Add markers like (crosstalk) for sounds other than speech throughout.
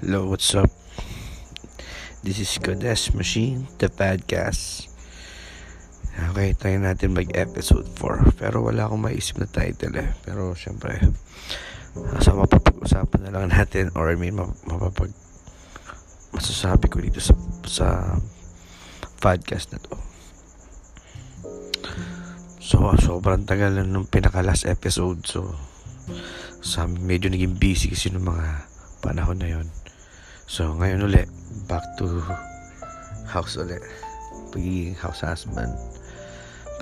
Hello, what's up? This is Godes Machine, the podcast. Okay, tayo natin mag-episode 4. Pero wala akong maisip na title eh. Pero syempre, sa mapapag-usapan na lang natin or I mean, mapapag masasabi ko dito sa, sa podcast na to. So, sobrang tagal na nung pinaka last episode. So, sa medyo naging busy kasi nung mga panahon na yon So, ngayon ulit, back to house ulit. Pagiging house husband.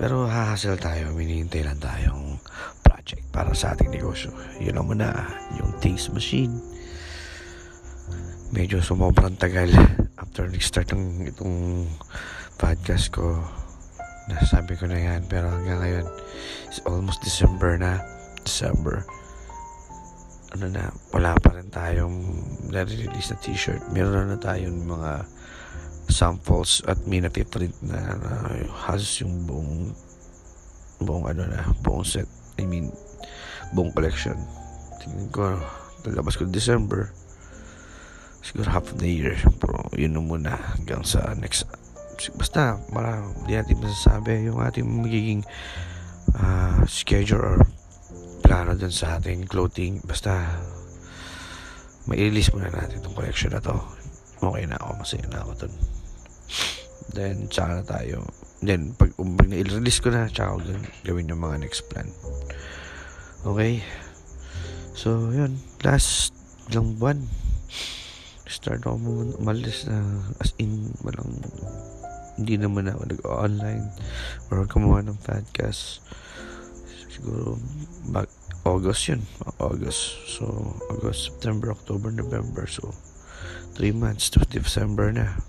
Pero hahasel tayo, minihintay lang tayong project para sa ating negosyo. Yun ang muna, yung taste machine. Medyo sumobrang tagal after nag-start ng itong podcast ko. Nasabi ko na yan, pero hanggang ngayon, it's almost December na. December ano na, wala pa rin tayong nare-release na t-shirt. Meron na tayong mga samples at may napiprint na, na halos yung buong buong ano na, buong set. I mean, buong collection. Tingin ko, lalabas ko December. Siguro half the year. Pero yun na muna hanggang sa next basta marami hindi natin masasabi yung ating magiging uh, schedule or plano dun sa ating clothing. Basta, ma-release muna natin itong collection na to. Okay na ako. Masaya na ako dun. Then, tsaka na tayo. Then, pag, um, na-release ko na, tsaka dun gawin yung mga next plan. Okay? So, yun. Last lang buwan. Start ako umalis na as in, walang hindi naman ako nag-online or gumawa ng podcast siguro back August yun. August. So, August, September, October, November. So, 3 months to December na.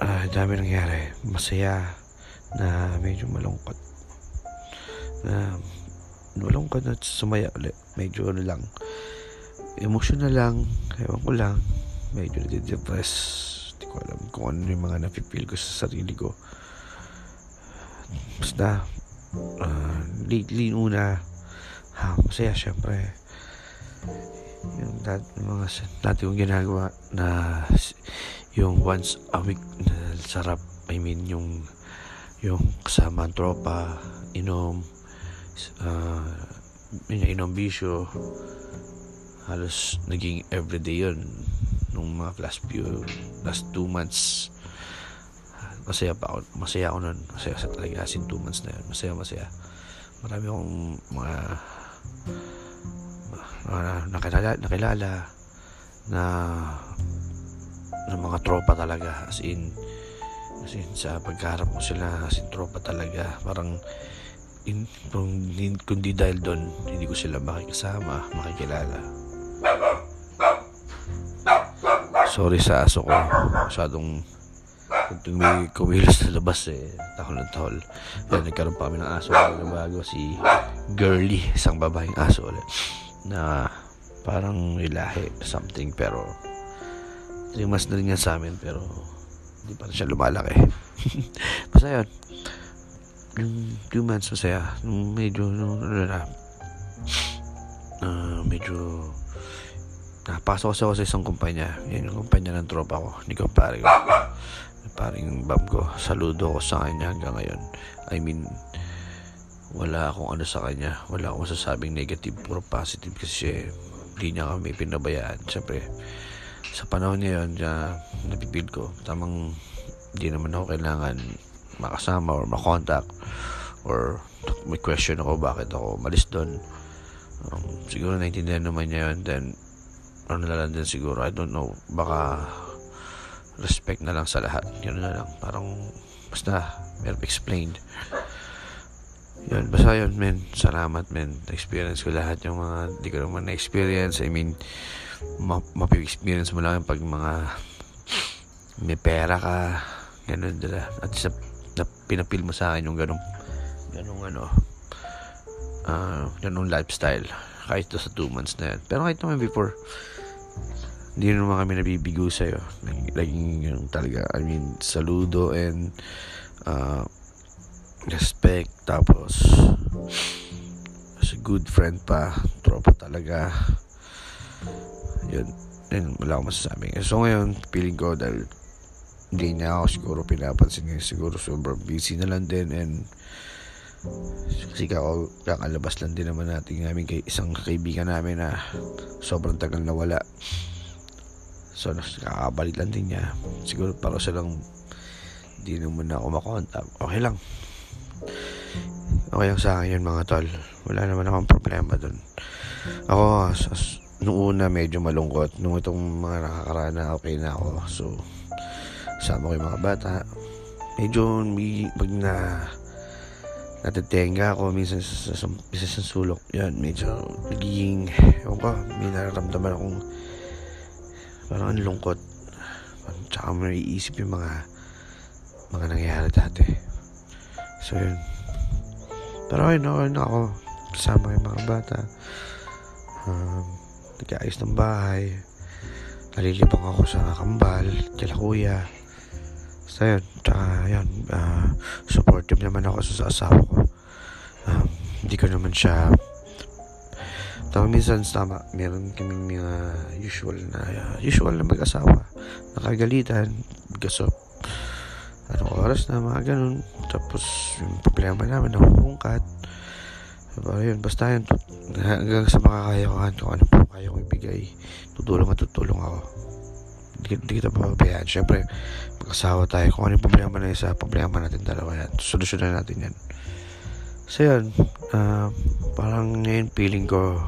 Ah, dami nangyari. Masaya na medyo malungkot. Na malungkot na sumaya ulit. Medyo ano lang. Emotional lang. Ewan ko lang. Medyo nade-depress. Hindi ko alam kung ano yung mga napipil ko sa sarili ko. Basta, uh, lately una. Ha, masaya syempre. Yung dat, mga dati kong ginagawa na yung once a week na sarap I mean yung yung kasama ang tropa inom uh, yun, inom bisyo halos naging everyday yun nung mga last few last two months masaya pa ako masaya ako nun. Masaya sa talaga as in 2 months na yun. Masaya masaya. Marami akong mga mga nakilala, nakilala na na mga tropa talaga. As in as in sa pagkaharap mo sila as in tropa talaga. Parang in, kung, kung di dahil doon hindi ko sila makikasama makikilala. Sorry sa aso ko. Masyadong kung may kumilos na labas eh, tahol na tahol. Yan, nagkaroon pa kami ng aso na bago, si Girly, isang babaeng aso ulit. Na parang ilahe, something, pero 3 months na rin yan sa amin, pero hindi pa siya lumalaki. (laughs) Basta yun, yung 2 months masaya, medyo, no, ano na, uh, medyo napasok kasi ako sa isang kumpanya. Yan yung kumpanya ng tropa ko. Ni kumpare ko paring bab ko saludo ko sa kanya hanggang ngayon. I mean wala akong ano sa kanya wala akong masasabing negative or positive kasi hindi niya kami pinabayaan. Syempre sa panahon niya yun na napipil ko tamang hindi naman ako kailangan makasama or makontakt or may question ako bakit ako malis doon um, siguro naintindihan naman niya yun then ano na lang din siguro I don't know baka respect na lang sa lahat. Yun na lang. Parang basta meron explained. Yun basta yun men. Salamat men. Experience ko lahat yung mga di ko naman na experience I mean ma mapi-experience mo lang yung pag mga may pera ka. Ganun dila at sa na pinapil mo sa akin yung ganung ganung ano uh, ganung lifestyle. Kahit to sa 2 months na yan pero kahit naman before hindi naman kami nabibigo sa'yo. Laging yung talaga, I mean, saludo and uh, respect. Tapos, as a good friend pa, tropa talaga. yun yun wala akong masasabi so ngayon feeling ko dahil hindi niya ako siguro pinapansin ngayon siguro sobrang busy na lang din and kasi kako, kakalabas lang din naman natin namin kay isang kaibigan namin na sobrang tagal na wala so nakakabalik lang din niya. Siguro para sa lang hindi na ako makontak okay lang. Okay lang sa akin yun mga tol. Wala naman akong problema dun. Ako nung una medyo malungkot. Nung itong mga nakakaraan na okay na ako. So sama ko yung mga bata. Medyo may pag na natatenga ako minsan sa, sa, sa, sa sulok. Yan medyo nagiging ewan ko may nararamdaman akong parang ang lungkot. Tsaka may iisip yung mga mga nangyayari dati. So yun. Pero ayun okay na ako. Kasama yung mga bata. Um, nag-aayos ng bahay. Nalilibang ako sa kambal kila kuya. So yun. Tsaka yun uh, supportive naman ako sa, asawa ko. Um, hindi ko naman siya Tama minsan tama, meron kaming mga usual na uh, usual na mag-asawa. Nakagalitan because of anong oras na mga ganun. Tapos yung problema namin nahuhungkat. Pero yun, basta yun, hanggang sa makakaya ko, kung ano po kaya kong ibigay, tutulong at tutulong ako. Hindi, hindi kita papabayaan. Siyempre, mag-asawa tayo. Kung ano yung problema na isa, problema natin dalawa yan. Solusyonan natin yan. So yun, uh, parang ngayon feeling ko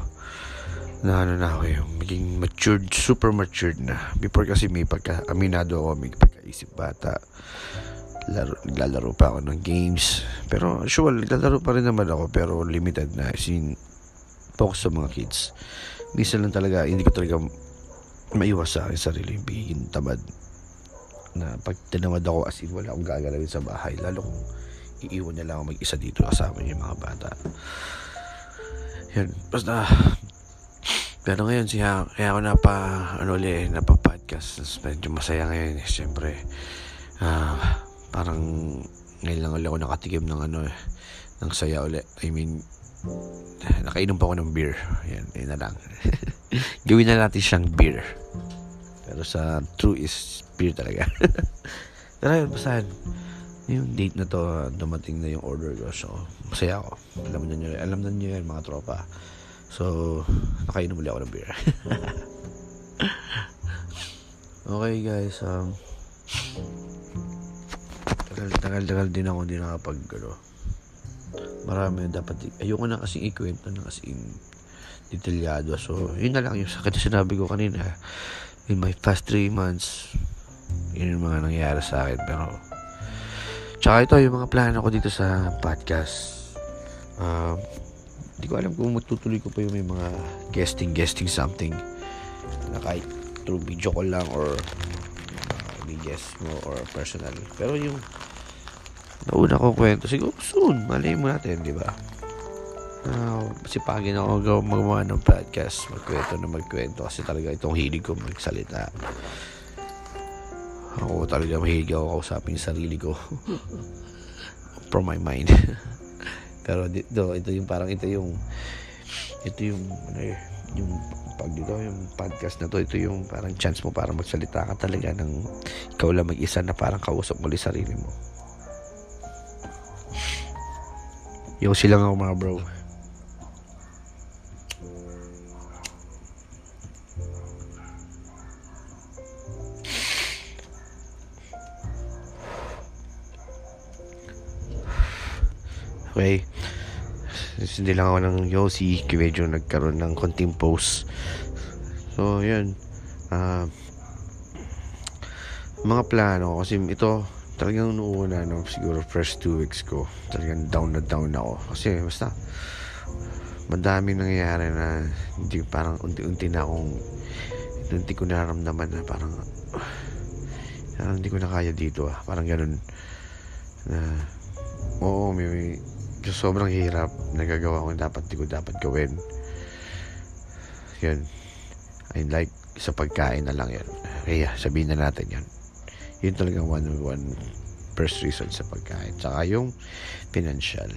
na ano na ako yung maging matured, super matured na. Before kasi may pagka, aminado ako, may pagkaisip bata laro, naglalaro pa ako ng games. Pero sure, naglalaro pa rin naman ako pero limited na. Sin focus sa mga kids. Minsan lang talaga, hindi ko talaga maiwas sa akin sarili yung bigin tamad na pag tinamad ako as in wala akong gagalawin sa bahay lalo kung iiwan niya lang ako mag-isa dito kasama yung mga bata yan basta pero ngayon siya kaya ako napa ano ulit napa podcast medyo masaya ngayon eh, siyempre ah uh, parang ngayon lang ulit ako nakatikim ng ano eh, ng saya ulit. I mean, nakainom pa ako ng beer. Yan, yun na lang. (laughs) Gawin na natin siyang beer. Pero sa true is beer talaga. (laughs) Pero yun, basta yung date na to, dumating na yung order ko. So, masaya ako. Alam na nyo, alam na nyo yan mga tropa. So, nakainom ulit ako ng beer. (laughs) okay guys, um, tagal-tagal din ako hindi nakapag ano, marami dapat ayoko na kasi ikwento na kasi detalyado. So yun na lang yung sakit na sinabi ko kanina. In my past 3 months yun yung mga nangyari sa akin. Pero tsaka ito yung mga plano ko dito sa podcast. Um, hindi ko alam kung matutuloy ko pa yung may mga guesting guesting something na kahit through video call lang or may guest mo or personal. Pero yung nauna kong kwento, siguro soon, malay mo natin, di ba? Uh, sipagin ako magawa ng podcast, magkwento na magkwento kasi talaga itong hilig ko magsalita. Ako talaga mahilig ako kausapin yung sarili ko (laughs) from my mind. (laughs) Pero dito, ito yung parang ito yung ito yung ano eh, yung pag dito yung podcast na to ito yung parang chance mo para magsalita ka talaga ng ikaw lang mag-isa na parang kausap mo sarili mo. Yung silang ako mga bro. Okay hindi lang ako ng Yossi medyo nagkaroon ng konting post so yun. Uh, mga plano kasi ito talagang nuuna no, siguro first two weeks ko talagang down na down ako. Kasi basta madami nangyayari na hindi parang unti-unti na akong unti ko naramdaman na parang parang hindi ko na kaya dito ah. Parang ganun. Na oo may, may sobrang hirap nagagawa ko dapat di ko dapat gawin. Yun. I like sa pagkain na lang yan kaya sabihin na natin yan yun talagang one one first reason sa pagkain. Tsaka yung financial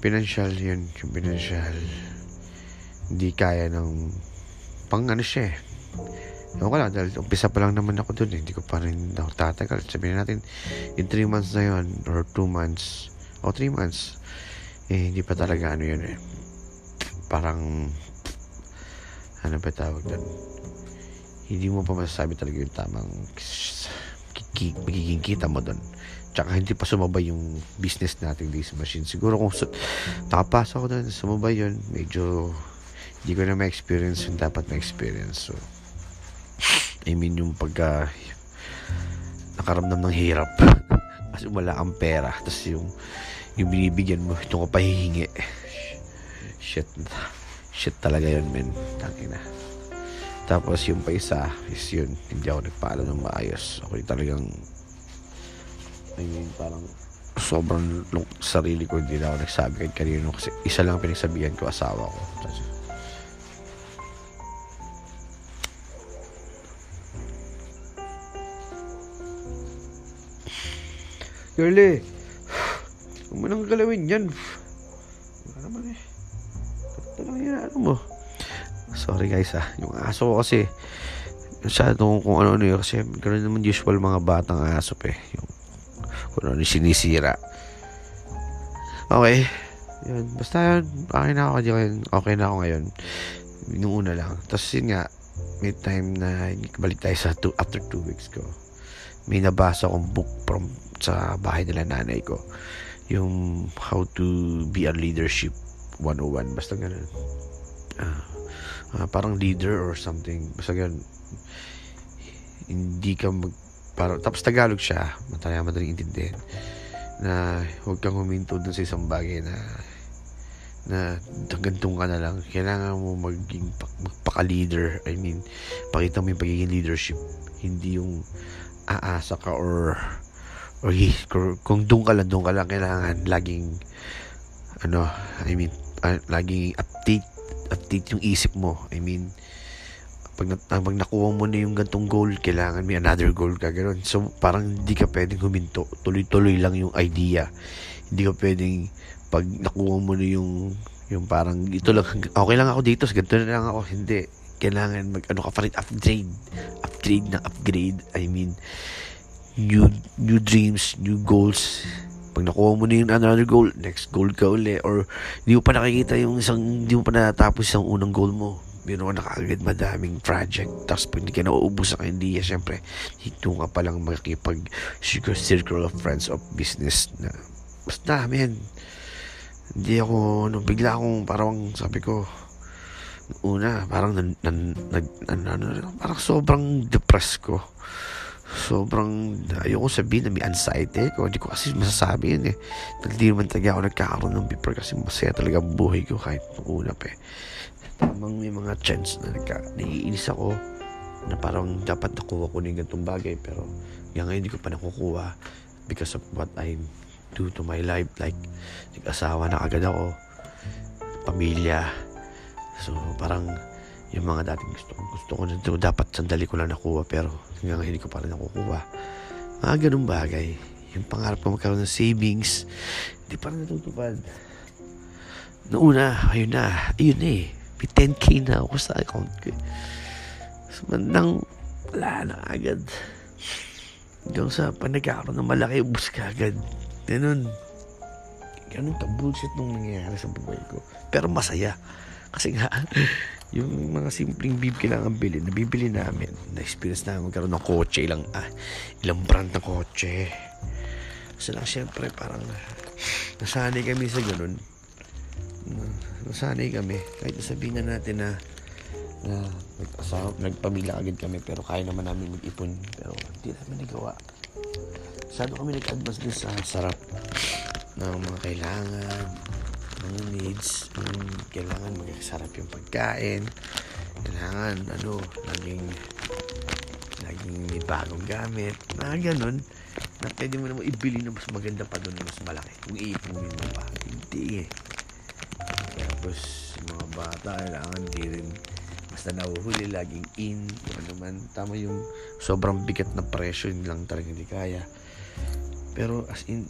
financial yun. Yung financial hindi kaya ng pang ano siya eh. Ewan ko lang, dahil umpisa pa lang naman ako dun eh. Hindi ko pa rin ako tatagal. Sabihin natin, in 3 months na yun, or 2 months, o 3 months, eh, hindi pa talaga ano yun eh. Parang, ano ba tawag dun? Hindi mo pa masasabi talaga yung tamang magiging kita mo dun. Tsaka hindi pa sumabay yung business natin this machine. Siguro kung su- nakapasok ko dun, sumabay yun, medyo hindi ko na ma-experience yung dapat ma-experience. So, I mean yung pagka nakaramdam ng hirap (laughs) kasi wala kang pera tapos yung yung binibigyan mo ito ko pahihingi. Shit. Shit talaga yun men. Tangina tapos yung pa isa is yun hindi ako nagpaalam ng maayos. Ako yung talagang I mean parang sobrang lung sarili ko hindi na ako nagsabi kahit kanino kasi isa lang pinagsabihan ko asawa ko. Girlie, huwag mo nang galawin yan. Wala naman eh. Ito lang yan, ano mo. Sorry guys ah. Yung aso ko kasi, masyadong kung ano-ano yun. Kasi ganoon naman usual mga batang aso eh. Yung kung ano sinisira. Okay. Yun. Basta yun. Okay na ako dyan. Okay na ako ngayon. Yung una lang. Tapos yun nga, may time na balik tayo sa two, after two weeks ko. May nabasa akong book from sa bahay nila nanay ko. Yung how to be a leadership 101. Basta ganun. Ah, ah, parang leader or something. Basta ganun. Hindi ka mag... Parang, tapos Tagalog siya. Mataya madaling intindihin. Na huwag kang huminto dun sa isang bagay na na gantong ka na lang. Kailangan mo maging magpaka-leader. I mean, pakita mo yung pagiging leadership. Hindi yung aasa ka or or kung doon ka lang, doon ka lang kailangan laging ano, I mean, uh, laging update update yung isip mo. I mean, pag, pag nakuha mo na yung gantong goal, kailangan may another goal ka, ganun. So, parang hindi ka pwedeng huminto. Tuloy-tuloy lang yung idea. Hindi ka pwedeng pag nakuha mo na yung yung parang ito lang okay lang ako dito ganito na lang ako hindi kailangan mag ano ka pa rin upgrade upgrade na upgrade I mean new new dreams new goals. Pag nakuha mo na yung another goal next goal ka uli or hindi mo pa nakikita yung isang hindi mo pa natapos yung unang goal mo. Meron ka na kaagad madaming project. Tapos pag hindi ka nauubos sa idea syempre dito ka palang makikipag circle of friends of business na basta man hindi ako, no, bigla akong parang sabi ko, una, parang nan, nan, nag, nan, ano, parang sobrang depressed ko. Sobrang, ayoko sabihin na may anxiety ko. Hindi ko kasi masasabi yun eh. Hindi naman talaga ako nagkakaroon ng before kasi masaya talaga ang buhay ko kahit una pa eh. Tamang may mga chance na nagka, naiinis ako na parang dapat nakuha ko ng ganitong bagay pero yung ngayon hindi ko pa nakukuha because of what I'm do to my life like nag-asawa na agad ako pamilya so parang yung mga dating gusto gusto ko na dapat sandali ko lang nakuha pero hanggang hindi ko pa rin nakukuha. Mga ganun bagay. Yung pangarap ko magkaroon ng savings hindi pa rin natutupad. Noona ayun na. Ayun eh. May 10k na ako sa account ko so mandang wala na agad. Hanggang sa pag nagkakaroon ng malaki ubus ka agad. Ganun. Ganun ka bullshit nung nangyayari sa buhay ko. Pero masaya. Kasi nga, (laughs) yung mga simpleng bib kailangan bilhin, nabibili namin. Na-experience namin magkaroon ng kotse, ilang, ah, ilang brand ng kotse. Kasi lang, syempre, parang nasanay kami sa ganun. Nasanay kami. Kahit sabihin na natin na na nag-asawa, nagpamilya agad kami pero kaya naman namin mag-ipon pero hindi namin nagawa Masyado kami nag-advance din sa sarap ng mga kailangan, mga needs, yung kailangan magkasarap yung pagkain, kailangan, ano, laging, laging may bagong gamit, na ganun, na pwede mo naman ibili na mas maganda pa doon, mas malaki, kung iipunin mo pa. Hindi eh. Tapos, mga bata, kailangan hindi rin basta nahuhuli laging in kung ano man tama yung sobrang bigat na presyo yun lang talaga hindi kaya pero as in,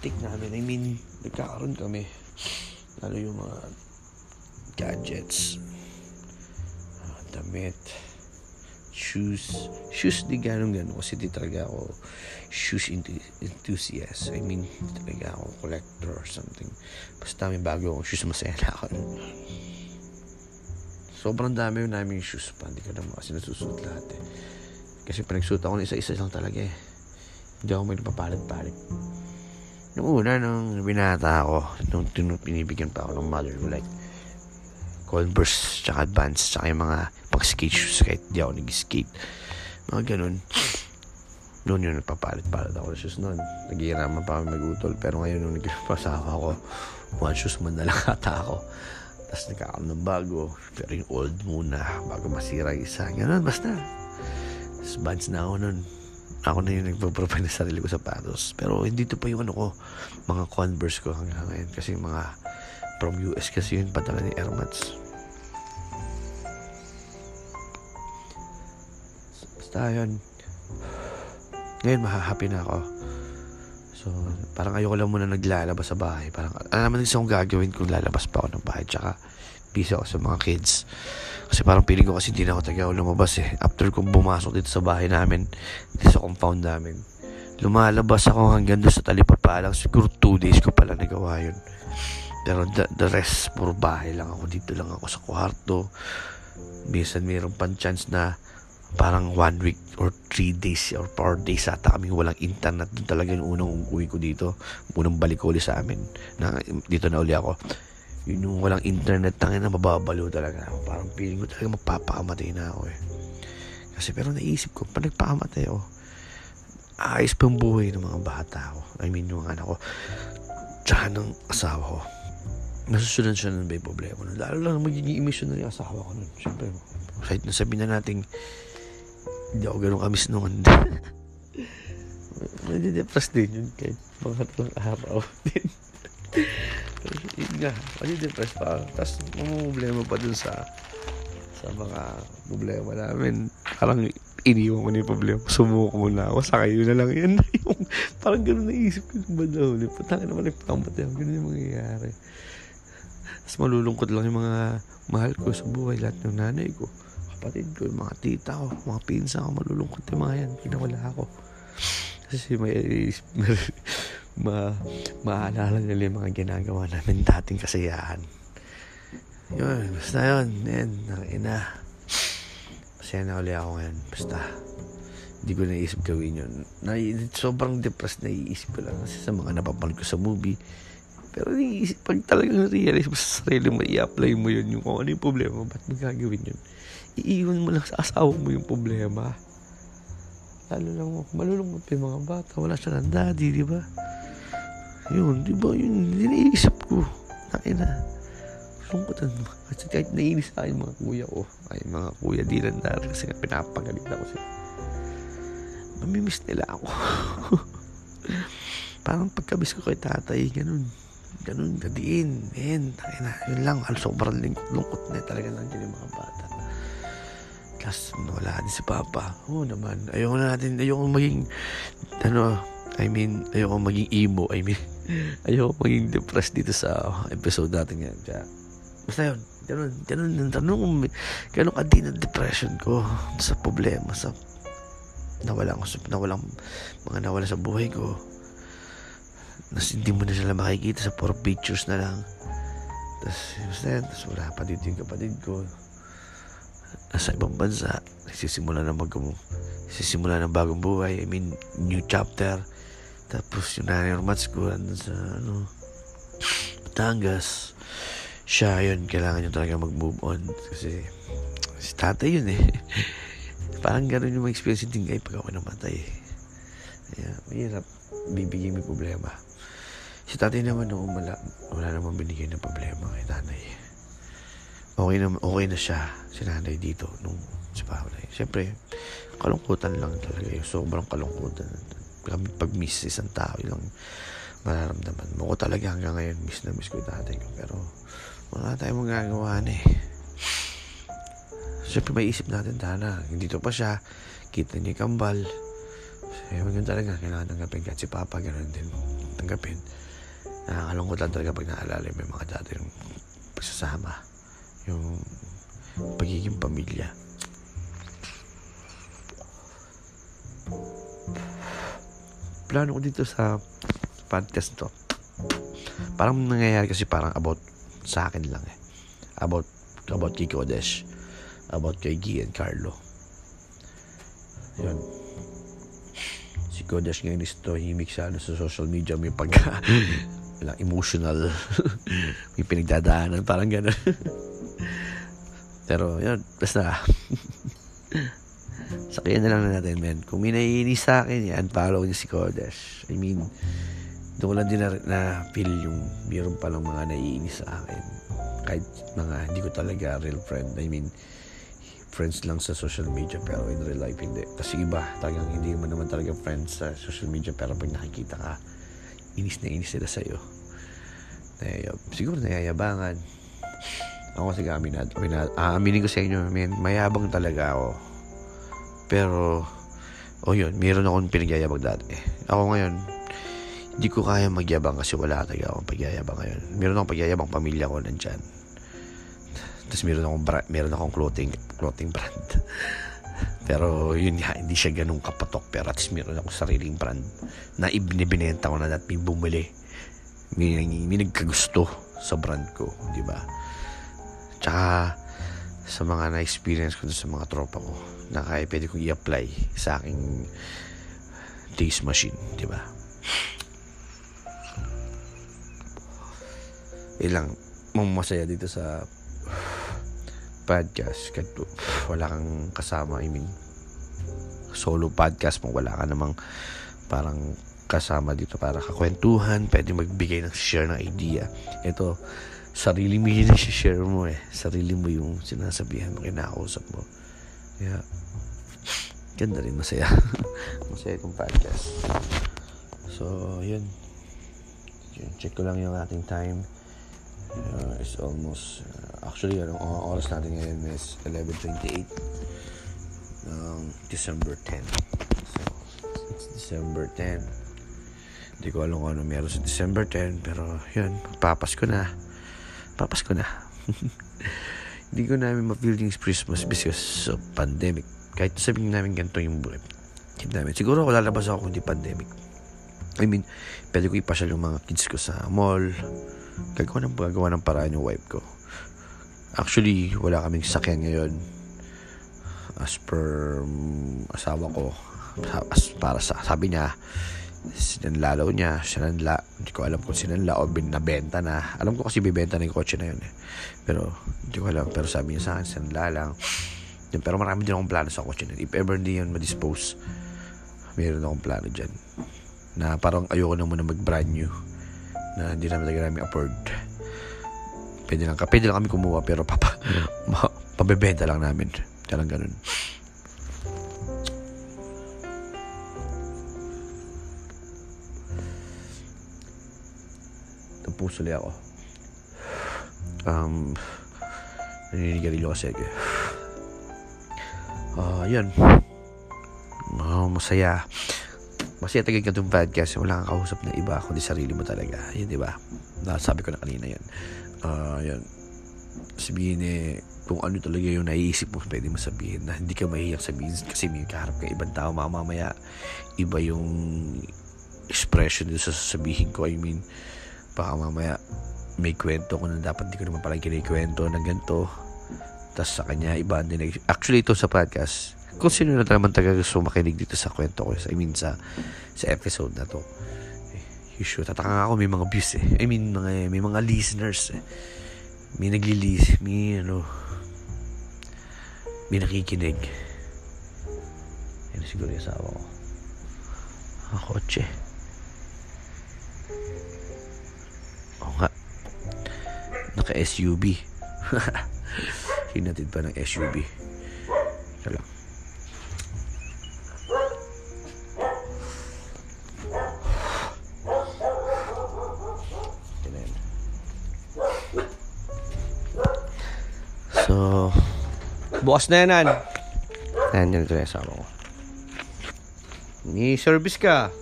take namin. I mean, nagkakaroon kami. Lalo yung mga gadgets. damit, shoes. Shoes, di ganun ganun. Kasi di talaga ako shoes enthusiast. I mean, di talaga ako collector or something. Basta may bago akong shoes, masaya na ako. Sobrang dami yung namin shoes pa. Hindi ko naman kasi nasusuot lahat eh. Kasi pinagsuot ako ng isa-isa lang talaga eh. Hindi ako may napapalit-palit. Nung una, nung binata ako, nung pinibigyan pa ako ng mother ko, like, Converse, tsaka Advance, tsaka yung mga pag-skate shoes kahit di ako nag-skate. Mga ganun. Noon yun, nagpapalit-palit ako ng shoes noon. Naghihiraman pa kami magutol. Pero ngayon, nung nagpasawa ako, one shoes man na lang (laughs) ata ako. Tapos nagkakaroon ng bago. Pero yung old muna, bago masira yung isa. Ganun, basta. Tapos bands na ako noon. Ako na yung nagpo-provide ng sarili ko sa patos. Pero hindi to pa yung ano ko, mga Converse ko hanggang ngayon. Kasi mga from US kasi yun padala ni Airmats. Basta yun. Ngayon, mahahappy na ako. So, parang ayoko lang muna naglalabas sa bahay. Parang, alam naman din akong gagawin kung lalabas pa ako ng bahay. Tsaka, busy ako sa mga kids. Kasi parang feeling ko kasi hindi na ako taga lumabas eh. After kong bumasok dito sa bahay namin, dito sa compound namin, lumalabas ako hanggang doon sa talipapa lang. Siguro 2 days ko pala nagawa yun. Pero the, the rest, puro bahay lang ako. Dito lang ako sa kwarto. Minsan mayroon pang chance na parang one week or three days or four days ata kami walang internet. Doon talaga yung unang uwi ko dito. Unang balik ko ulit sa amin. Na, dito na uli ako. Yun yung walang internet tangin na mababalo talaga. Parang feeling ko talaga magpapakamatay na ako eh. Kasi pero naisip ko, pag nagpakamatay ako, ayos pa yung buhay ng mga bata ko. I mean, yung anak ko. Tsaka ng asawa ko. Nasusunod siya nun ba yung problema nun. Lalo lang magiging emission na yung asawa ko nun. Siyempre, kahit nasabi na natin hindi ako ganun kamis noon. (laughs) Nadidepress din yun kahit mga tatlong araw din. Yun nga, nadidepress pa. Tapos, problema pa dun sa sa mga problema namin. Parang iniwan ko na yung problema. Sumuko muna ako. Sa kayo na lang (laughs) yan. yung, parang ganun naisip ko yung banda huli. Patangin naman nagpamatay. Ganun yung mangyayari. Tapos malulungkot lang yung mga mahal ko sa buhay. Lahat ng nanay ko kapatid ko, yung mga tita ko, mga pinsa ko, malulungkot yung mga yan. Pinawala ako. Kasi may, (laughs) may ma, maalala nila yung mga ginagawa namin dating kasiyahan. Yun, basta yun. Yan, ina. Masaya na ulit ako ngayon. Basta, hindi ko naisip gawin yun. Na, sobrang depressed na iisip ko lang kasi sa mga napapanood ko sa movie. Pero naisip, pag talagang realize mo sa sarili mo, i-apply mo yun, yung kung ano yung problema, ba't mo gagawin yun? iiwan mo lang sa asawa mo yung problema. Lalo lang, malulungkot pa yung mga bata. Wala siya ng daddy, di ba? Yun, di ba? Yun, iniisip ko. Nakin na. Lungkotan mo. Kasi kahit nainis sa akin mga kuya ko, ay mga kuya di lang dahil kasi pinapagalit ako sila. Mamimiss nila ako. (laughs) Parang pagkabis ko kay tatay, ganun. Ganun, gadiin. Men, tayo na. Yun lang. Sobrang lungkot na talaga nandiyan yung mga bata. Tapos wala din si Papa. Oo naman. Ayoko na natin, ayoko maging, ano, I mean, ayoko maging emo. I mean, (laughs) ayoko maging depressed dito sa episode natin ngayon. Kaya, basta yun. Ganun, ganun, ganun, ganun, ganun ka din ang depression ko sa problema, sa nawala ko, nawalang, mga nawala sa buhay ko. Nas hindi mo na sila makikita sa puro pictures na lang. Tapos, basta yan, tapos wala pa dito yung kapatid ko nasa ibang bansa, nagsisimula na mag nagsisimula ng bagong buhay, I mean, new chapter. Tapos yung nanay mats ko, andun sa, ano, Batangas. Siya, yun, kailangan niya talaga mag-move on. Kasi, si tatay yun eh. (laughs) Parang gano'n yung experience din kayo pag ako namatay. Kaya, mahirap. Bibigyan may problema. Si tatay naman, no, wala, wala naman binigay ng problema kay tanay okay na, okay na siya, si nanay dito, nung si Paulay. Siyempre, kalungkutan lang talaga yung sobrang kalungkutan. Pag-miss isang tao lang mararamdaman mo. Ko talaga hanggang ngayon miss na miss ko yung tatay ko. Pero wala tayong magagawa eh. Syempre may isip natin sana hindi to pa siya. Kita niya kambal. So yun talaga. Kailangan tanggapin kahit si Papa ganun din tanggapin. Nakakalungkutan talaga pag naalala yung mga dati yung pagsasama yung pagiging pamilya. Plano ko dito sa podcast to. Parang nangyayari kasi parang about sa akin lang eh. About about kay Kodesh. About kay Gian Carlo. Yun. Si Kodesh ngayon is tahimik siya ano, sa social media. May pagka... (laughs) emotional. (laughs) may pinagdadaanan. Parang gano'n. (laughs) Pero yun, basta. (laughs) Sakyan na lang natin, men. Kung may naiinis sa akin, yan, follow niya si Kodesh. I mean, doon ko lang din na, na feel yung mayroon palang mga naiinis sa akin. Kahit mga hindi ko talaga real friend. I mean, friends lang sa social media pero in real life hindi. Kasi iba, talagang hindi mo naman talaga friends sa social media pero pag nakikita ka, inis na inis sila sa'yo. Nayayab, siguro nayayabangan. Ako kasi aminad, aminad, aaminin ko sa inyo, man, mayabang talaga ako. Pero, oh yun, meron akong pinagyayabang dati. Ako ngayon, hindi ko kaya magyabang kasi wala talaga akong pagyayabang ngayon. Meron akong pagyayabang pamilya ko nandyan. Tapos meron akong, brand, meron akong clothing, clothing brand. (laughs) Pero yun nga, hindi siya ganun kapatok. Pero at least meron akong sariling brand na ibinibinenta ko na at may bumili. May, may nagkagusto sa brand ko, di ba? Tsaka sa mga na-experience ko sa mga tropa ko na kaya pwede kong i-apply sa aking taste machine, di ba? Ilang mong masaya dito sa podcast kahit wala kang kasama I mean solo podcast mo wala ka namang parang kasama dito para kakwentuhan pwede magbigay ng share ng idea ito sarili mo yun share mo eh. Sarili mo yung sinasabihan mo kinakausap mo. Kaya ganda rin masaya. (laughs) Masaya itong podcast. So yun. Check ko lang yung ating time. Uh, is almost uh, actually ang oras natin ngayon is 11.28 ng December 10 so it's December 10 hindi ko alam kung ano meron sa December 10 pero yun papas ko na papas ko na. (laughs) Hindi ko namin ma-feel yung Christmas because of pandemic. Kahit sabihin namin ganito yung buhay. Namin. Siguro ako lalabas ako kung hindi pandemic? I mean pwede ko ipasyal yung mga kids ko sa mall. Gagawa ng gagawa ng paraan yung wife ko. Actually, wala kaming sakyan ngayon. As per um, asawa ko, as para sa sabi niya, sinanlalaw niya, sinanla, hindi ko alam kung sinanla o binabenta na. Alam ko kasi bibenta na yung kotse na yun eh. Pero, hindi ko alam. Pero sabi niya sa akin, sinanla lang. Pero marami din akong plano sa kotse na If ever hindi yun ma-dispose, mayroon akong plano dyan. Na parang ayoko na muna mag-brand new na hindi namin talaga namin afford. Pwede lang, pwede lang kami kumuha pero papa, (laughs) ma, pabebenta lang namin. Kaya ganun. Napusuli ako. Um, naninigarilyo kasi ako. Uh, yan. Uh, masaya Masaya tagay ka itong podcast, wala kang kausap na iba, kundi sarili mo talaga. Yun, di ba? Sabi ko na kanina yan. Uh, yan. Sabihin eh, kung ano talaga yung naiisip mo, pwede mo sabihin na hindi ka mahiyak sabihin kasi may kaharap ka ibang tao, mamamaya iba yung expression din sa sasabihin ko. I mean, baka mamaya may kwento ko na dapat di ko naman pala kinikwento na ganito. Tapos sa kanya, iba din. Actually, ito sa podcast, kung sino na naman taga gusto makinig dito sa kwento ko, I mean sa sa episode na to. Eh, you should. Tataka ako may mga views eh. I mean, mga, may mga listeners eh. May naglilis, may ano, may nakikinig. Yan siguro yung asawa ko. Ang kotse. Naka-SUV. (laughs) Hinatid pa ng SUV. Ito lang. So, bukas na yan, Ayan, yun ito yung asawa ko. Ni service ka.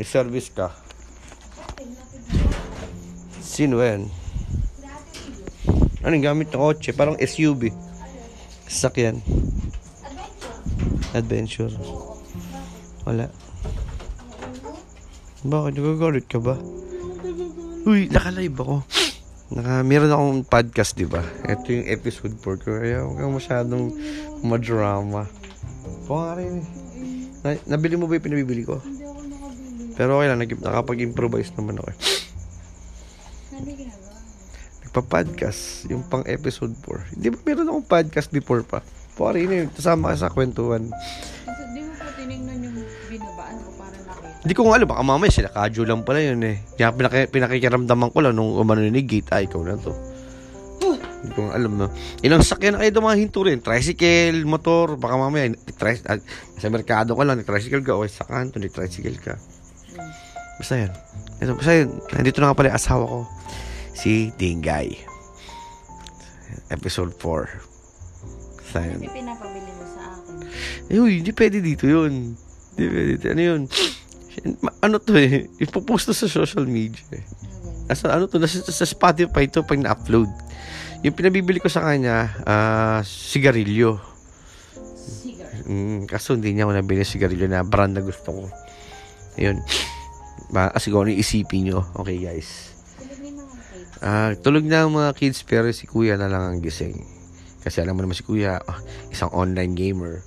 Ni service ka. Sino yan? Anong gamit ng kotse? Parang SUV. Sasakyan. Adventure. Wala. Bakit? Nagagalit ka ba? Uy, naka-live ako. Naka, meron akong podcast, di ba? Ito yung episode 4 ko. Kaya huwag kang masyadong madrama. Oo nga rin. Na, nabili mo ba yung pinabibili ko? Hindi. Pero okay lang, nakapag-improvise naman ako. eh. Ano? Nagpa-podcast, yung pang episode 4. Hindi ba meron akong podcast before pa? Pari na yun, kasama ka sa kwentuhan. Kasi di mo po tinignan yung binabaan ko para nakita. Hindi ko nga alam, baka mamaya sila kadyo lang pala yun eh. Kaya pinaki, pinakikiramdaman ko lang nung umano ni Gate, ay ikaw na to. Hindi ko nga alam na. Ilang sakyan na kayo dumahinto rin. Tricycle, motor, baka mamaya, tri- ah, sa merkado ka lang, tricycle ka, o sa kanto, tricycle ka. Basta yan. Ito, basta yun. Nandito na nga pala yung asawa ko. Si Dingay. Episode 4. Basta yun. Kasi pinapabili mo sa akin. Eh, uy, hindi pwede dito yun. Hindi pwede dito. Ano yun? Ano to eh? Ipopost to sa social media eh. Asa, ano to? Nasa, sa Spotify to pag na-upload. Yung pinabibili ko sa kanya, ah, sigarilyo. Cigar. Mm, kaso hindi niya ako nabili sigarilyo na brand na gusto ko. Ayun. Ba, ah, siguro ano isipin nyo. Okay, guys. Ah, tulog na ang mga kids pero si kuya na lang ang gising. Kasi alam mo naman si kuya, ah, isang online gamer.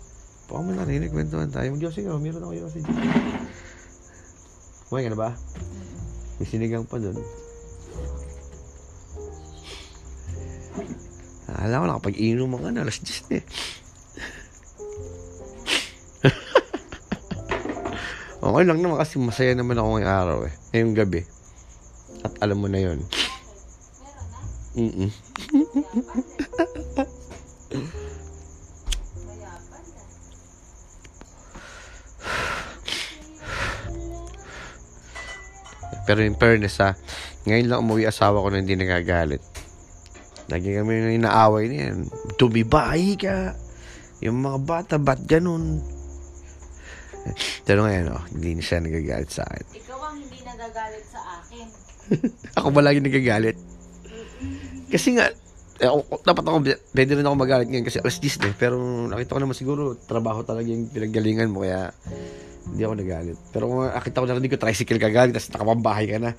Baka mo narinig, kwentuhan tayo. Mag-Yossi ka, meron ako Yossi. Kumain ka na ba? May sinigang pa dun. Alam ko, nakapag-inom mga na, alas 10 na eh. Okay lang naman kasi masaya naman ako ngayong araw eh. Ngayong gabi. At alam mo na yon. Mm Pero in fairness ha, ngayon lang umuwi asawa ko na hindi nagagalit. Lagi kami na inaaway niyan. Tumibahi ka. Yung mga bata, ba't ganun? (laughs) Pero ngayon, oh, hindi na siya nagagalit sa akin. Ikaw ang hindi nagagalit sa akin. (laughs) Ako ba lagi nagagalit? Kasi nga, eh, ako, dapat ako, pwede rin ako magalit ngayon kasi alas 10 eh. Pero nakita ko naman siguro, trabaho talaga yung pinaggalingan mo, kaya hindi ako nagalit. Pero kung nakita ko narinig ko, tricycle ka galing, tapos nakapambahay ka na.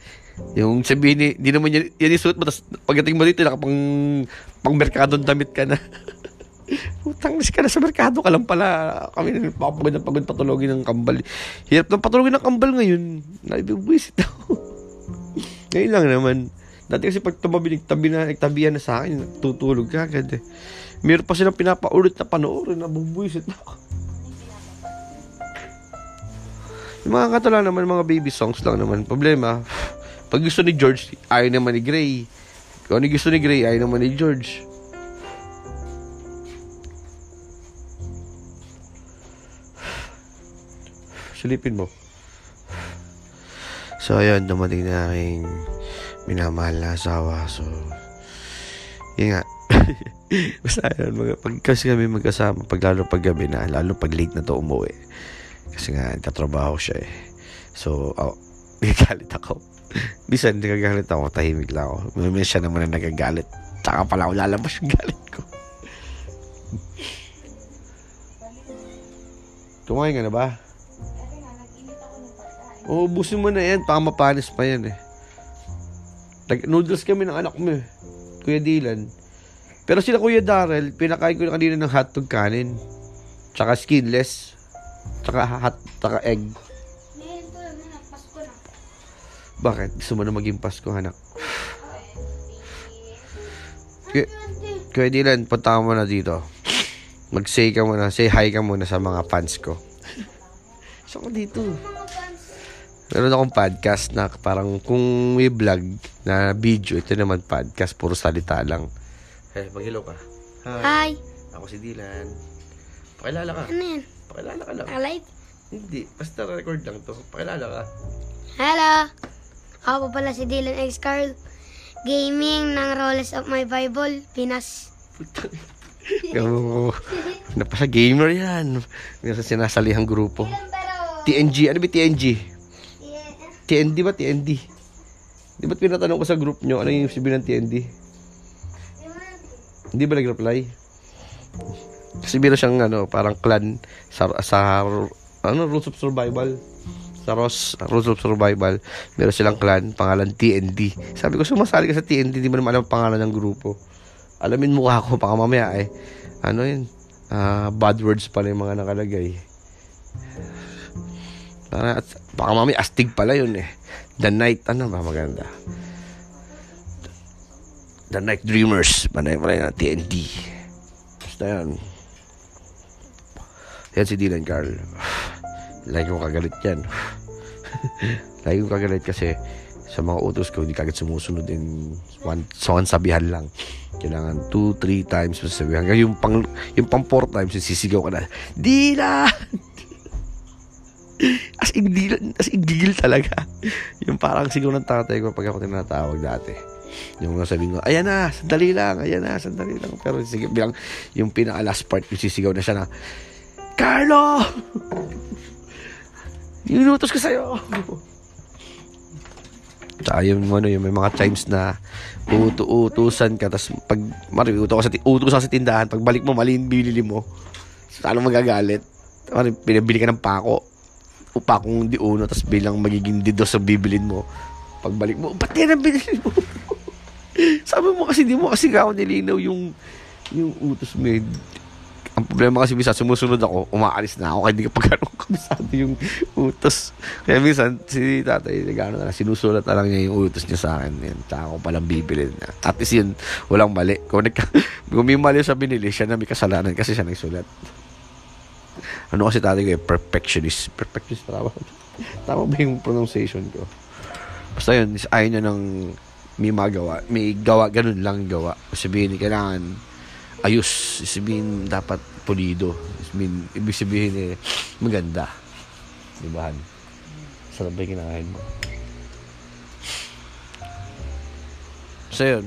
Yung sabihin, ni- hindi naman yan, yan yung suot mo, tapos pagdating mo dito, nakapang pang merkado damit ka na. (laughs) Putang ka na sa merkado ka lang pala. Kami na papagod na pagod patulogin ng kambal. Hirap ng patulogin ng kambal ngayon. Naibibwisit ako. (laughs) Ngayon lang naman. Dati kasi pag tumabi, nagtabi na, nagtabihan na sa akin, tutulog ka agad eh. Meron pa silang pinapaulit na panoorin, nabubwisit ako. Yung mga kanta lang naman, mga baby songs lang naman. Problema, pag gusto ni George, ayaw naman ni Gray. Kung ano gusto ni Gray, ayaw naman ni George. Silipin mo. So, ayun, dumating na aking minamahal na asawa. So, yun nga. (laughs) Basta yun, mga, pag, kasi kami magkasama, pag lalo pag gabi na, lalo pag late na to umuwi. Kasi nga, katrabaho siya eh. So, oh, (laughs) nagagalit ako. Bisan, nagagalit ako, tahimik lang ako. May siya naman na nagagalit. Tsaka pala ako lalabas yung galit ko. (laughs) Kumain ka na ba? Ng pagkain. Oo, ubusin mo na yan. Baka mapanis pa yan eh. Nag- noodles kami ng anak mo eh. Kuya Dylan. Pero sila Kuya Darrell, pinakain ko na kanina ng hotdog kanin. Tsaka skinless. Tsaka hot, tsaka egg. Na, na. Bakit? Gusto mo na maging Pasko, anak? Kuya, Kuya Dylan, punta ka muna dito. Mag-say ka muna. Say hi ka muna sa mga fans ko. (laughs) Saan ko dito? Meron akong podcast na parang kung may vlog na video, ito naman podcast, puro salita lang. Hey, mag-hello ka. Hi. Ako si Dylan. Pakilala ka. Ano yan? Pakilala ka lang. Alive? Hindi, basta record lang to. Pakilala ka. Hello. Ako pa pala si Dylan X. Carl. Gaming ng Rollers of My Bible, Pinas. Oo. Napasa gamer yan. Nasa sinasalihang grupo. TNG. Ano ba TNG? TND ba? TND. Di ba't pinatanong ko sa group nyo, ano yung sabihin ng TND? Hindi ba nag-reply? Kasi meron siyang ano, parang clan sa, sa ano, Rules of Survival. Sa Ross, Rules of Survival, meron silang clan, pangalan TND. Sabi ko, sumasali ka sa TND, di mo naman alam ang pangalan ng grupo. Alamin mo ako, baka mamaya eh. Ano yun? Ah, bad words pala yung mga nakalagay. Para, baka mamaya astig pala yun eh. The Night, ano ba maganda? The Night Dreamers, panay pala yun, TND. Basta yan. Yan si Dylan Carl. Lagi ko kagalit yan. (laughs) Lagi ko kagalit kasi sa mga utos ko, hindi kagad sumusunod in one, sa one sabihan lang. Kailangan two, three times masasabihan. Hanggang yung pang, yung pang four times, sisigaw ka na, Dylan! (laughs) as in, as in, gigil talaga. yung parang sigaw ng tatay ko pag ako tinatawag dati. Yung mga sabihin ko, ayan na, sandali lang, ayan na, sandali lang. Pero sige, bilang yung pinaka last part, yung sisigaw na siya na, Carlo! Inutos ko sa'yo! Tsaka yung, ano, yung may mga times na uutu-utusan ka, tapos pag mariuto ka sa, utusan sa tindahan, pag balik mo, mali yung binili mo. Saan magagalit? Mari, pinabili ka ng pako. O pakong di uno, tapos bilang magiging didos sa bibilin mo. Pagbalik mo, ba't yan ang binili mo? (laughs) Sabi mo kasi, di mo kasi ako nilinaw yung yung utos mo. eh. Ang problema kasi minsan sumusunod ako, umaalis na ako, kaya hindi ka pa ganun kabisado yung utos. Kaya minsan, si tatay, gano'n na sinusulat na lang niya yung utos niya sa akin. Tsaka ako palang bibili na. At least yun, walang mali. Kung, nagka, (laughs) kung may mali sa binili, siya na may kasalanan kasi siya nagsulat. Ano kasi tatay ko eh, perfectionist. Perfectionist, tama? (laughs) Tama ba yung pronunciation ko? Basta yun, is- ayaw niya ng may magawa. May gawa, ganun lang gawa. Sabihin, kailangan ayos. Sabihin, dapat pulido. Sabihin, ibig sabihin eh, maganda. Di ba? Han? Sarap ba yung kinakain mo? So yun.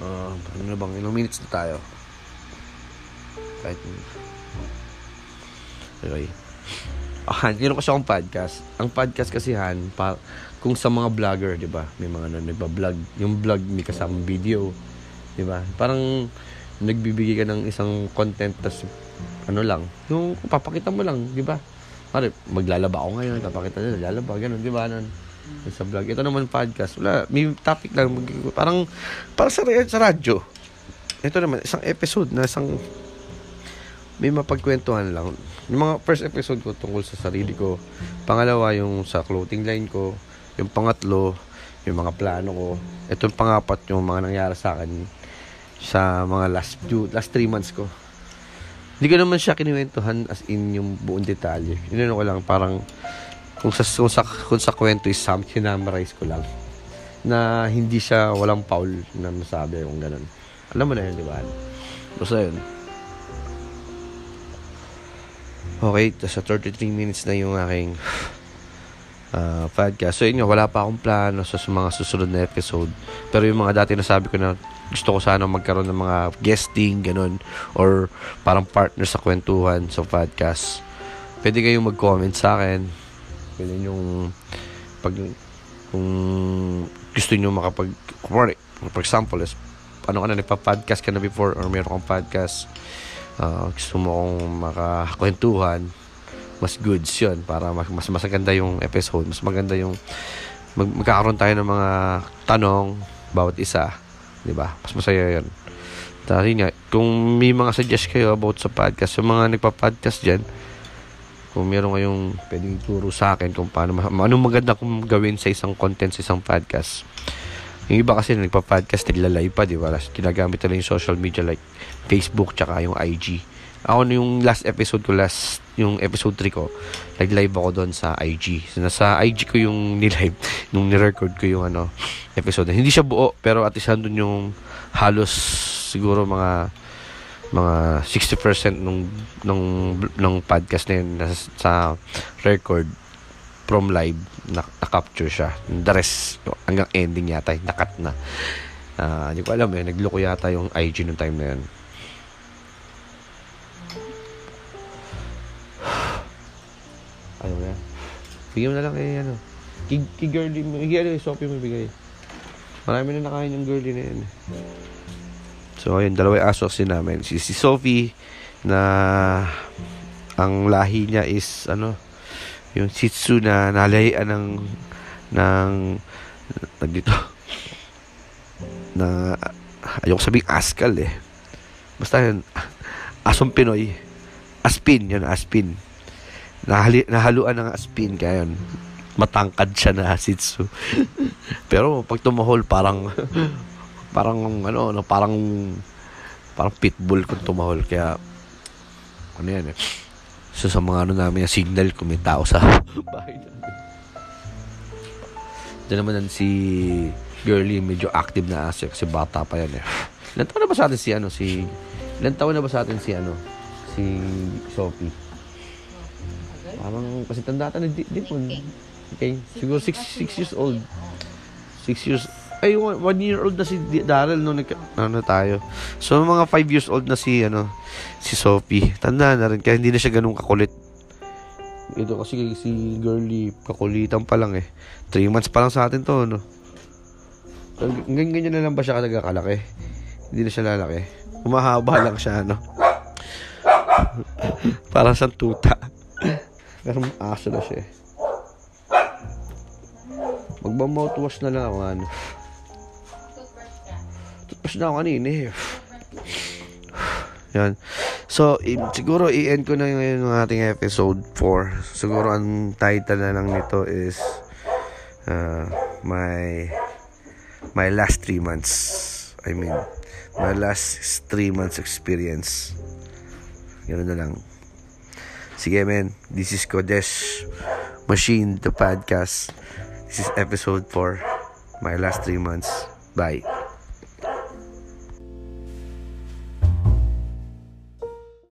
Uh, ano bang, ilang minutes na tayo? Kahit, okay. Ah, Han, meron kasi akong podcast. Ang podcast kasi, Han, pa, kung sa mga vlogger, di ba? May mga ano, nagba-vlog. Yung vlog may kasamang video. Di ba? Parang nagbibigay ka ng isang content tas ano lang, yung papakita mo lang, di ba? Pare, maglalaba ako ngayon, papakita nila, lalaba, ganun, di ba? Nun, sa vlog. Ito naman podcast. Wala, may topic lang. Parang, parang sa, sa radyo. Ito naman, isang episode na isang may mapagkwentuhan lang. Yung mga first episode ko tungkol sa sarili ko. Pangalawa, yung sa clothing line ko. Yung pangatlo, yung mga plano ko. Ito yung pangapat, yung mga nangyari sa akin sa mga last few, last three months ko. Hindi ko naman siya kinuwentuhan as in yung buong detalye. Yun ko lang, parang kung sa, kung sa, kung sa kwento is some, sinamarize ko lang. Na hindi siya walang foul na masabi kung ganun. Alam mo na yun, di ba? Basta yun. Okay, sa 33 minutes na yung aking uh, podcast. So, yun nga, wala pa akong plano sa mga susunod na episode. Pero yung mga dati na sabi ko na gusto ko sana magkaroon ng mga guesting, ganun, or parang partner sa kwentuhan sa podcast. Pwede kayong mag-comment sa akin. Pwede yung pag kung gusto niyo makapag for example is ano ka na nagpa-podcast ka na before or meron kang podcast uh, gusto mo kong makakwentuhan mas goods yun para mas, mas maganda yung episode. Mas maganda yung mag, magkakaroon tayo ng mga tanong bawat isa di ba? Mas masaya yun. Dahil nga kung may mga suggest kayo about sa podcast sa mga nagpa-podcast dyan kung meron kayong pwedeng turo sa akin kung paano ma- ano maganda kung gawin sa isang content sa isang podcast yung iba kasi nagpa-podcast nagla-live pa di ba? Ginagamit nila yung social media like Facebook tsaka yung IG ako yung last episode ko last yung episode 3 ko nag-live ako doon sa IG so, nasa IG ko yung (laughs) nilive nung nirecord ko yung ano episode. Hindi siya buo pero at least doon yung halos siguro mga mga 60% nung nung ng podcast na yun nasa, sa record from live na-capture siya. The rest hanggang ending yata nakat na. Ah, hindi ko alam eh nagloko yata yung IG nung time na yun. (sighs) Ayaw na. Bigyan mo na lang eh ano. Kay girlie mo ano yung Sophie mo bigay marami na nakain yung girlie na yun So, ayun, dalawa yung aso kasi namin. Si, si Sophie, na ang lahi niya is, ano, yung Shih Tzu na nalayan ng, ng, tag dito, na, ayoko sabing askal eh. Basta yun, asong Pinoy. Aspin, yun, aspin. Nahali, nahaluan ng aspin, kaya yun, matangkad siya na Shih Tzu. (laughs) Pero pag tumahol, parang, parang, ano, no, parang, parang pitbull kung tumahol. Kaya, ano yan eh. So, sa mga ano namin, signal kung may tao sa (laughs) bahay namin. Diyan naman si Girly, medyo active na aso kasi bata pa yan eh. Ilan taon na ba sa atin si ano, si... Ilan taon na ba sa atin si ano, si Sophie? Parang, kasi tanda na di, di po. Okay, siguro 6 six years old. 6 years ay, one, year old na si Daryl nung nag, ano tayo. So, mga 5 years old na si, ano, si Sophie. Tanda na rin, kaya hindi na siya ganun kakulit. Ito kasi si Girly, kakulitan pa lang eh. 3 months pa lang sa atin to, no? Ganyan, ganyan na lang ba siya kalaki? Hindi na siya lalaki. Umahaba lang siya, no? (laughs) Parang sa tuta. (laughs) Pero aso na siya eh. Magmamouthwash na lang ako, ano. Toothbrush na ako kanina eh. (sighs) Yan. So, i- siguro i-end ko na ngayon ng ating episode 4. Siguro ang title na lang nito is uh, my my last 3 months. I mean, my last 3 months experience. Ganun na lang. Sige, men. This is Kodesh Machine, the podcast. This is episode 4. My last 3 months. Bye.